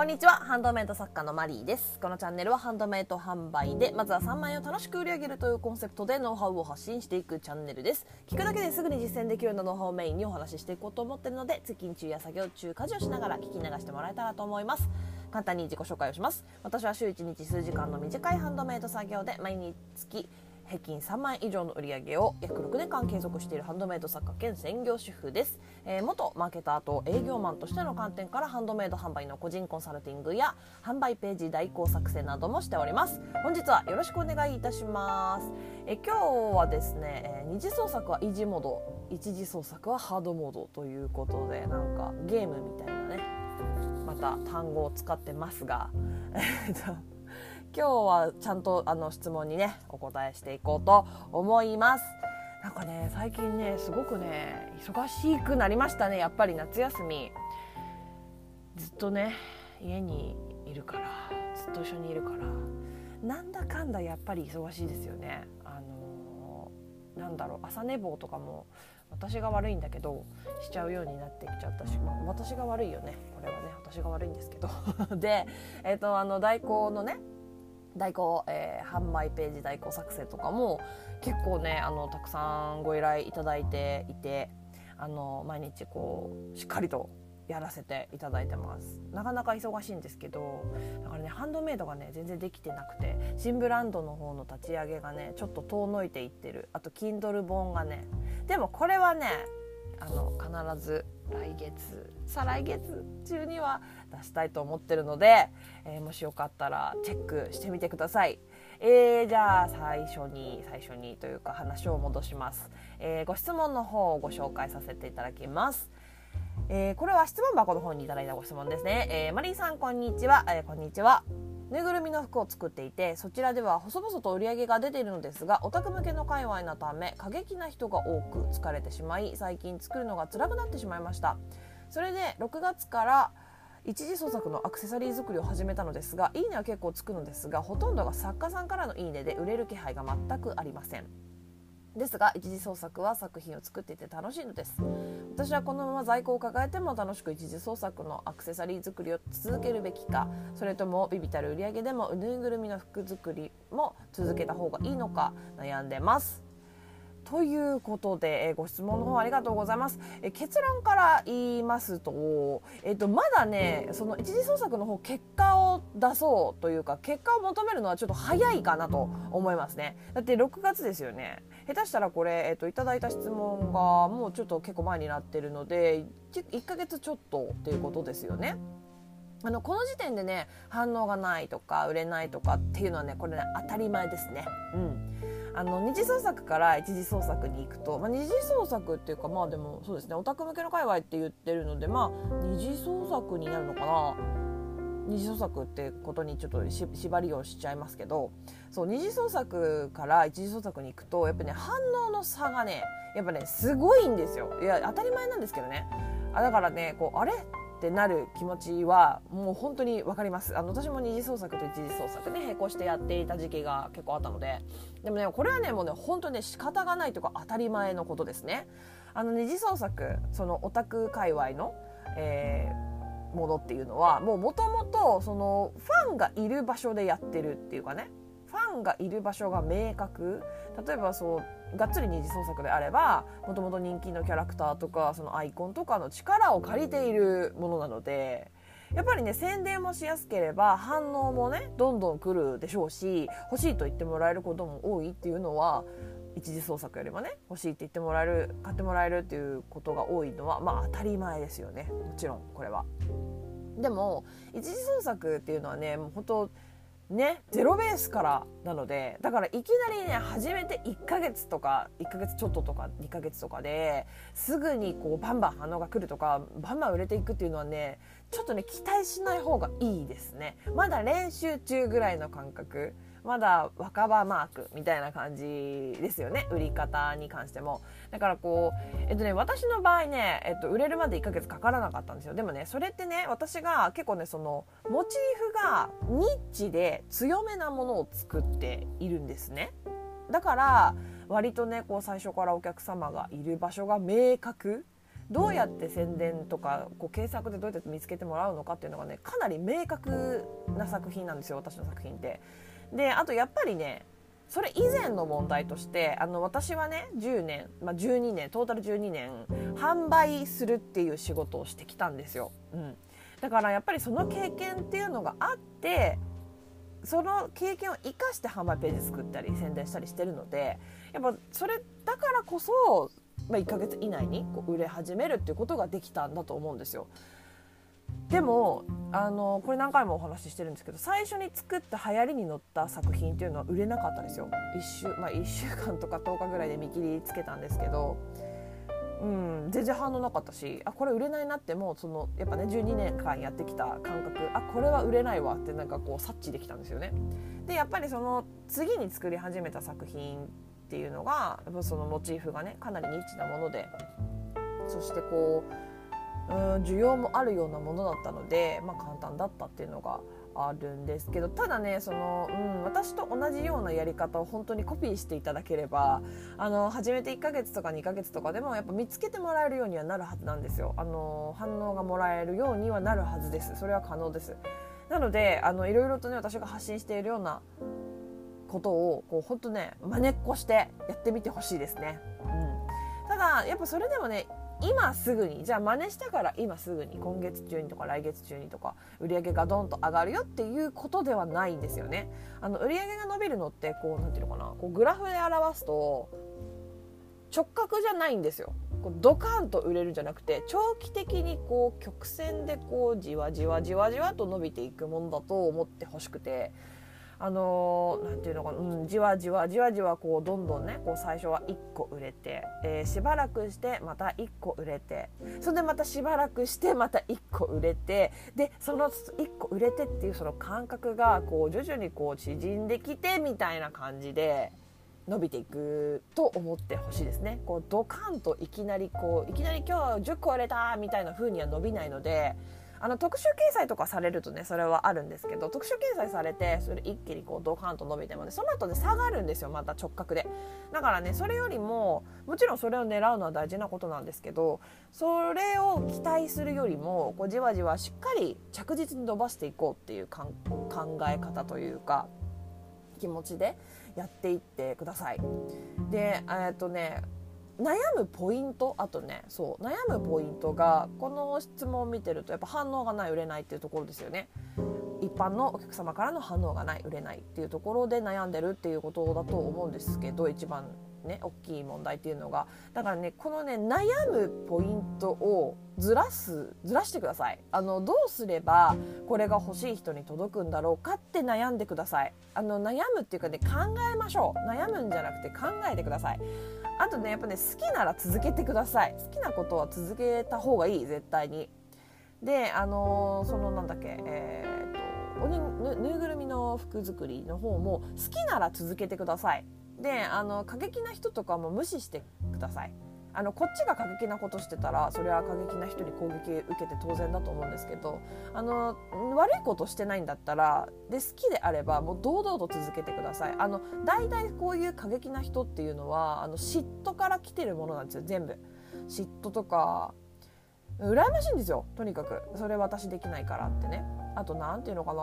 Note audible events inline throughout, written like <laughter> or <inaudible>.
こんにちは。ハンドメイド作家のマリーです。このチャンネルはハンドメイド販売でまずは3万円を楽しく売り上げるというコンセプトでノウハウを発信していくチャンネルです。聞くだけですぐに実践できるようなノウハウをメインにお話ししていこうと思っているので通勤中や作業中家事をしながら聞き流してもらえたらと思います。簡単に自己紹介をします。私は週1日数時間の短いハンドメイド作業で毎日平均3万円以上の売り上げを約6年間継続しているハンドメイド作家兼専業主婦です、えー、元マーケターと営業マンとしての観点からハンドメイド販売の個人コンサルティングや。販売ページ代行作成などもしております。本日はよろしくお願いいたします、えー、今日はですね、えー、二次創作はイージーモード一次創作はハードモードということでなんかゲームみたいなねまた単語を使ってますが。今日はちゃんとあの質問にねお答えしていこうと思います。なんかね最近ねすごくね忙しくなりましたね。やっぱり夏休み。ずっとね家にいるからずっと一緒にいるから。なんだかんだやっぱり忙しいですよね。あのー、なんだろう朝寝坊とかも私が悪いんだけどしちゃうようになってきちゃったし、まあ、私が悪いよね。これはね私が悪いんですけど。<laughs> で、えーとあの代行のね代行、えー、販売ページ代行作成とかも結構ねあのたくさんご依頼いただいていてあの毎日こうしっかりとやらせていただいてます。なかなか忙しいんですけどだからねハンドメイドがね全然できてなくて新ブランドの方の立ち上げがねちょっと遠のいていってる。あと Kindle 本がね。でもこれはねあの必ず来月再来月中には出したいと思ってるので、えー、もしよかったらチェックしてみてください。えー、じゃあ最初に最初にというか話を戻します、えー、ご質問の方をご紹介させていただきます、えー、これは質問箱の方にいただいたご質問ですね、えマリーさんこんにちは、えこんにちは。ぬいぐるみの服を作っていてそちらでは細々と売り上げが出ているのですがオタク向けの界隈のため過激な人が多く疲れてしまい最近作るのが辛くなってしまいました。それで6月から一次創作のアクセサリー作りを始めたのですがいいねは結構つくのですがほとんどが作家さんからのいいねで売れる気配が全くありません。ですが一次創作は作品を作っていて楽しいのです。私はこのまま在庫を抱えても楽しく一次創作のアクセサリー作りを続けるべきか。それともビビたる売り上げでもぬいぐるみの服作りも続けた方がいいのか悩んでます。ということで、えー、ご質問の方ありがとうございます。えー、結論から言いますと、えっ、と、まだね、その一次創作の方、結果を出そうというか、結果を求めるのはちょっと早いかなと思いますね。だって6月ですよね。下手したらこれ、えっ、と、いただいた質問がもうちょっと結構前になってるので、1ヶ月ちょっとっていうことですよね。あのこの時点でね反応がないとか売れないとかっていうのはねこれね当たり前ですね。うんあの二次創作から一次創作に行くと、まあ、二次創作っていうかまあでもそうですねオタク向けの界隈って言ってるのでまあ二次創作になるのかな。二次創作ってことにちょっと縛りをしちゃいますけどそう二次創作から一次創作に行くとやっぱね反応の差がねやっぱねすごいんですよ。いや当たり前なんですけどね。あだからねこうあれ？ってなる気持ちはもう本当に分かります。あの私も二次創作と一次創作ね並行してやっていた時期が結構あったので。でもねこれはねもうね本当ね仕方がないとか当たり前のことですね。あの二次創作そのオタク界隈の、えー、ものっていうのはもうもともとそのファンがいる場所でやってるっていうかね。がいる場所が明確例えばそうがっつり二次創作であればもともと人気のキャラクターとかそのアイコンとかの力を借りているものなのでやっぱりね宣伝もしやすければ反応もねどんどん来るでしょうし欲しいと言ってもらえることも多いっていうのは一次創作よりもね欲しいって言ってもらえる買ってもらえるっていうことが多いのはまあ当たり前ですよねもちろんこれは。でも一次創作っていうのはねもう本当ねゼロベースからなのでだからいきなりね始めて1ヶ月とか1ヶ月ちょっととか2ヶ月とかですぐにこうバンバン反応が来るとかバンバン売れていくっていうのはねちょっとね期待しない方がいいですね。まだ練習中ぐらいの感覚。まだ若葉マークみたいな感じですよね売り方に関しても。だからこうえっとね私の場合ね、えっと、売れるまで1ヶ月かからなかったんですよ。でもねそれってね私が結構ねそのモチーフがニッチで強めなものを作っているんですね。だから割とねこう最初からお客様がいる場所が明確。どうやって宣伝とかこう検索でどうやって見つけてもらうのかっていうのがねかなり明確な作品なんですよ私の作品って。であとやっぱりねそれ以前の問題としてあの私はね10年、まあ、12年トータル12年販売するっていう仕事をしてきたんですよ、うん、だからやっぱりその経験っていうのがあってその経験を生かして販売ページ作ったり宣伝したりしてるのでやっぱそれだからこそ、まあ、1ヶ月以内にこう売れ始めるっていうことができたんだと思うんですよ。でもあのこれ何回もお話ししてるんですけど最初に作った流行りに乗った作品っていうのは売れなかったですよ 1, 週、まあ、1週間とか10日ぐらいで見切りつけたんですけど、うん、全然反応なかったしあこれ売れないなってもうそのやっぱね12年間やってきた感覚あこれは売れないわってなんかこう察知できたんですよね。でやっぱりその次に作り始めた作品っていうのがやっぱそのモチーフがねかなりニッチなものでそしてこううん需要もあるようなものだったので、まあ、簡単だったっていうのがあるんですけどただねその、うん、私と同じようなやり方を本当にコピーしていただければあの始めて1ヶ月とか2ヶ月とかでもやっぱ見つけてもらえるようにはなるはずなんですよ。あの反応がもらえるようにはなるはずです。それは可能です。なのであのいろいろとね私が発信しているようなことをこう本当ね真似っこしてやってみてほしいですね、うん、ただやっぱそれでもね今すぐにじゃあ真似したから今すぐに今月中にとか来月中にとか売り上げがドンと上がるよっていうことではないんですよね。あの売上が伸びるのってこうなんていうのかな？こうグラフで表すと直角じゃないんですよ。こうドカンと売れるんじゃなくて長期的にこう曲線でこうじわじわじわじわと伸びていくものだと思ってほしくてあのー、ていうのかな、うん、じわじわじわじわこうどんどんねこう最初は1個売れて、えー、しばらくしてまた1個売れてそれでまたしばらくしてまた1個売れてでその1個売れてっていうその感覚がこう徐々にこう縮んできてみたいな感じで。伸びていくと思ってほしいですねこうドカンといきなりこういきなり今日10個売れたみたいな風には伸びないのであの特集掲載とかされるとねそれはあるんですけど特集掲載されてそれ一気にこうドカンと伸びてもねその後で下がるんですよまた直角でだからねそれよりももちろんそれを狙うのは大事なことなんですけどそれを期待するよりもこうじわじわしっかり着実に伸ばしていこうっていう考え方というか気持ちでやっていってください。でえっとね悩むポイントあとねそう悩むポイントがこの質問を見てるとやっぱ反応がない売れないっていうところですよね。一般のお客様からの反応がない売れないっていうところで悩んでるっていうことだと思うんですけど一番ね大きい問題っていうのが。だからねこのね悩むポイントをずらすずらしてください。あのどうすればこれが欲しい人に届くんだろうかって悩んでください。あの悩むっていうかね考えましょう。悩むんじゃなくて考えてください。あとねやっぱね好きなら続けてください。好きなことは続けた方がいい絶対に。であのー、そのなんだっけえー、っとぬぬいぐるみの服作りの方も好きなら続けてください。であの過激な人とかも無視してくださいあのこっちが過激なことしてたらそれは過激な人に攻撃受けて当然だと思うんですけどあの悪いことしてないんだったらで好きであればもう堂々と続けてください。あの大体こういう過激な人っていうのはあの嫉妬から来てるものなんですよ全部。嫉妬とか羨ましいんですよとにかく。それ私できないからってね。あと何て言うのかな、ま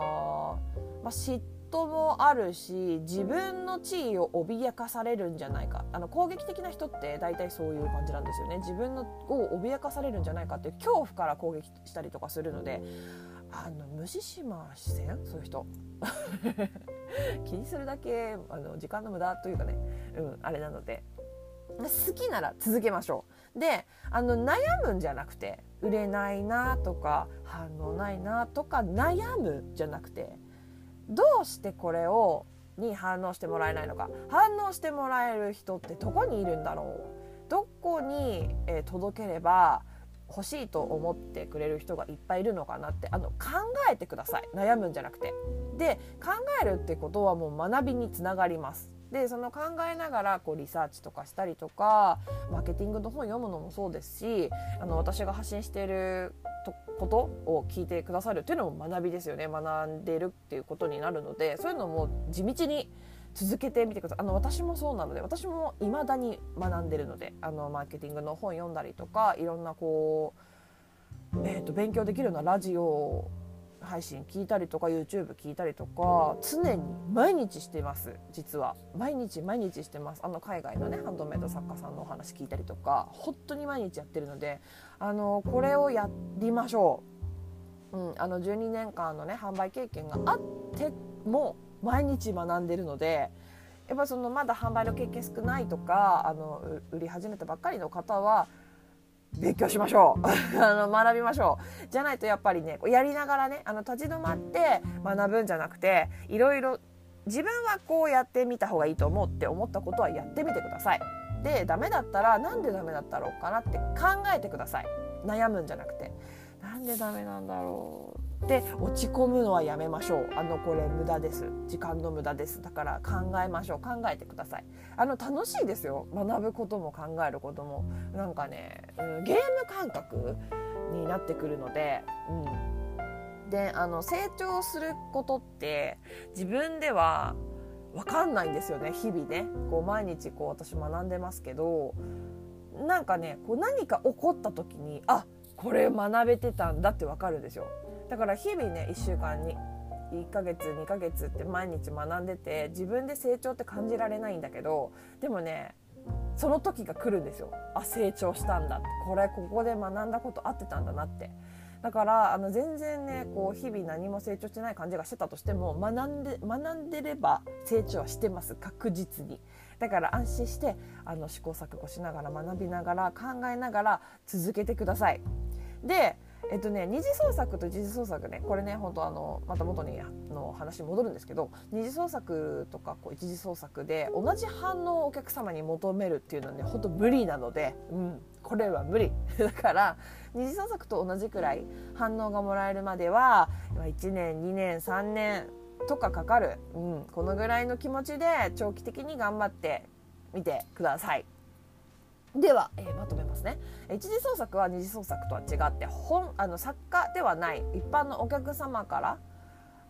あ、嫉妬もあるし自分の地位を脅かされるんじゃないか。あの攻撃的な人って大体そういう感じなんですよね。自分のを脅かされるんじゃないかっていう恐怖から攻撃したりとかするのであの無視しません？そういう人。<laughs> 気にするだけあの時間の無駄というかね、うん、あれなので。好きなら続けましょう。であの悩むんじゃなくて売れないなとか反応ないなとか悩むじゃなくてどうしてこれをに反応してもらえないのか反応してもらえる人ってどこにいるんだろうどこに、えー、届ければ欲しいと思ってくれる人がいっぱいいるのかなってあの考えてください悩むんじゃなくて。で考えるってことはもう学びにつながります。でその考えながらこうリサーチとかしたりとかマーケティングの本読むのもそうですしあの私が発信していることを聞いてくださるっていうのも学びですよね。学んでるっていうことになるのでそういうのも地道に続けてみてください。あの私もそうなので私も未だに学んでるのであのマーケティングの本読んだりとかいろんなこう、えー、と勉強できるようなラジオ配信聞いたりとか YouTube 聞いたりとか常に毎日してます実は。毎日毎日してます。あの海外のねハンドメイド作家さんのお話聞いたりとか本当に毎日やってるのであのこれをやりましょう、うん、あの12年間のね販売経験があっても毎日学んでるのでやっぱそのまだ販売の経験少ないとかあの売り始めたばっかりの方は勉強しましょう。<laughs> あの学びましょう。じゃないとやっぱりねやりながらねあの立ち止まって学ぶんじゃなくていろいろ自分はこうやってみた方がいいと思うって思ったことはやってみてください。でダメだったらなんでダメだったろうかなって考えてください。悩むんじゃなくて。なんでダメなんだろう。で落ち込むのはやめましょう。あのこれ無駄です。時間の無駄です。だから考えましょう。考えてください。あの楽しいですよ。学ぶことも考えることも。なんかね、うん、ゲーム感覚になってくるので、うん、であの成長することって自分では分かんないんですよね。日々ね。こう毎日こう私学んでますけど。なんかねこう何か起こった時にあこれ学べてたんだって分かるんですよ。だから日々ね1週間に1ヶ月2ヶ月って毎日学んでて自分で成長って感じられないんだけどでもねその時が来るんですよ。あ成長したんだ。ってこれここで学んだこと合ってたんだなって。だからあの全然ねこう日々何も成長してない感じがしてたとしても学んで学んでれば成長はしてます。確実に。だから安心してあの試行錯誤しながら学びながら考えながら続けてください。でえっとね二次創作と一次創作ねこれね本当あのまた元にの話戻るんですけど二次創作とかこう一次創作で同じ反応をお客様に求めるっていうのはね本当無理なので、うん、これは無理 <laughs> だから二次創作と同じくらい反応がもらえるまでは1年2年3年とかかかる、うん、このぐらいの気持ちで長期的に頑張ってみてください。では、えー、まとめますね。一次創作は二次創作とは違って本あの作家ではない一般のお客様から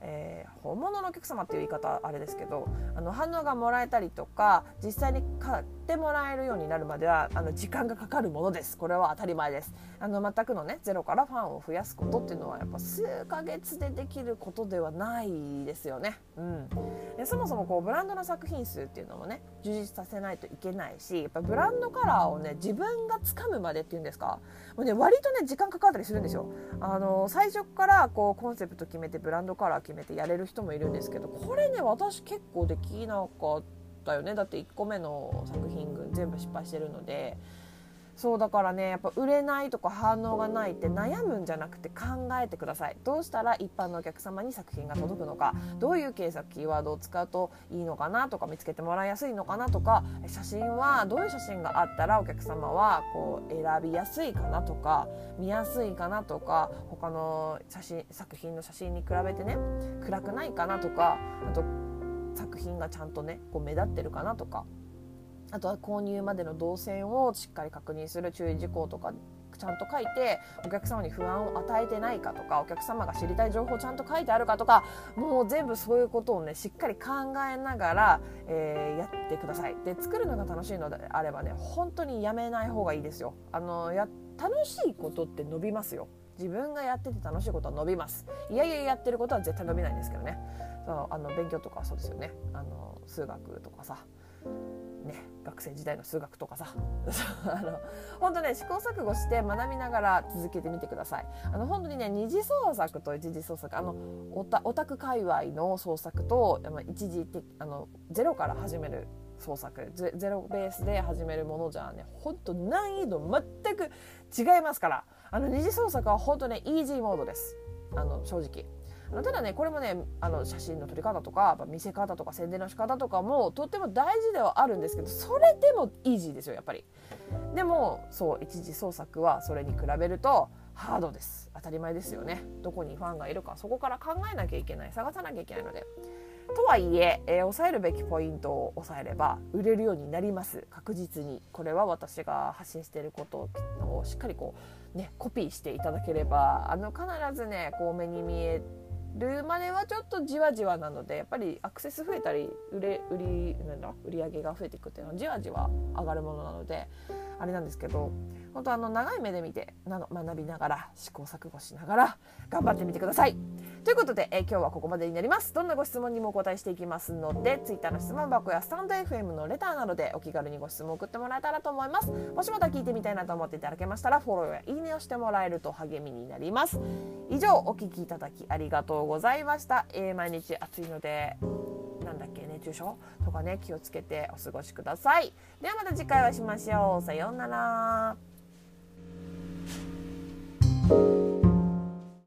えー、本物のお客様っていう言い方あれですけどあの反応がもらえたりとか実際にかってもらえるようになるまではあの時間がかかるものです。これは当たり前です。あの全くのねゼロからファンを増やすことっていうのはやっぱ数ヶ月でできることではないですよね、うん、でそもそもこうブランドの作品数っていうのもね充実させないといけないしやっぱブランドカラーをね自分がつかむまでっていうんですか？もうね割とね時間かかったりするんですよ。あの最初からこうコンセプト決めてブランドカラー決めてやれる人もいるんですけどこれね私結構できなかったよね。だって1個目の作品群全部失敗してるので。そうだからねやっぱ売れないとか反応がないって悩むんじゃなくて考えてください。どうしたら一般のお客様に作品が届くのか。どういう検索キーワードを使うといいのかなとか見つけてもらいやすいのかなとか。写真はどういう写真があったらお客様はこう選びやすいかなとか見やすいかなとか。他の写真作品の写真に比べてね暗くないかなとか。あと作品がちゃんとねこう目立ってるかなとかあとは購入までの動線をしっかり確認する注意事項とかちゃんと書いてお客様に不安を与えてないかとかお客様が知りたい情報をちゃんと書いてあるかとかもう全部そういうことをねしっかり考えながら、えー、やってください。で作るのが楽しいのであればね本当にやめない方がいいですよ。あのや楽しいことって伸びますよ。自分がやってて楽しいことは伸びます。いやいややってることは絶対伸びないんですけどね。そうあの勉強とかそうですよね。あの数学とかさ。ね、学生時代の数学とかさ。<laughs> あの本当ね試行錯誤して学びながら続けてみてください。あの本当にね二次創作と一次創作。あのオタオタク界隈の創作と一時的あのゼロから始める創作。ゼロベースで始めるものじゃね本当難易度全く違いますから。あの二次創作は本当ねイージーモードです。あの正直。ただねこれもねあの写真の撮り方とか見せ方とか宣伝の仕方とかもとっても大事ではあるんですけどそれでもイージーですよやっぱり。でもそう一次創作はそれに比べるとハードです。当たり前ですよね。どこにファンがいるかそこから考えなきゃいけない。探さなきゃいけないので。とはいええー、抑えるべきポイントを抑えれば売れるようになります。確実に。これは私が発信していることをしっかりこうねコピーしていただければあの必ずねこう目に見えるまではちょっとじわじわなのでやっぱりアクセス増えたり売れ売りなんだ売り上げが増えていくっていうのはじわじわ上がるものなのであれなんですけど本当あの長い目で見てなの学びながら試行錯誤しながら頑張ってみてください。ということで、え今日はここまでになります。どんなご質問にもお答えしていきますので Twitter の質問箱やスタンド FM のレターなどでお気軽にご質問を送ってもらえたらと思います。もしまた聞いてみたいなと思っていただけましたらフォローやいいねをしてもらえると励みになります。以上お聴きいただきありがとうございました。えー、毎日暑いのでなんだっけ熱中症とかね気をつけてお過ごしください。ではまた次回お会いしましょう。さようなら。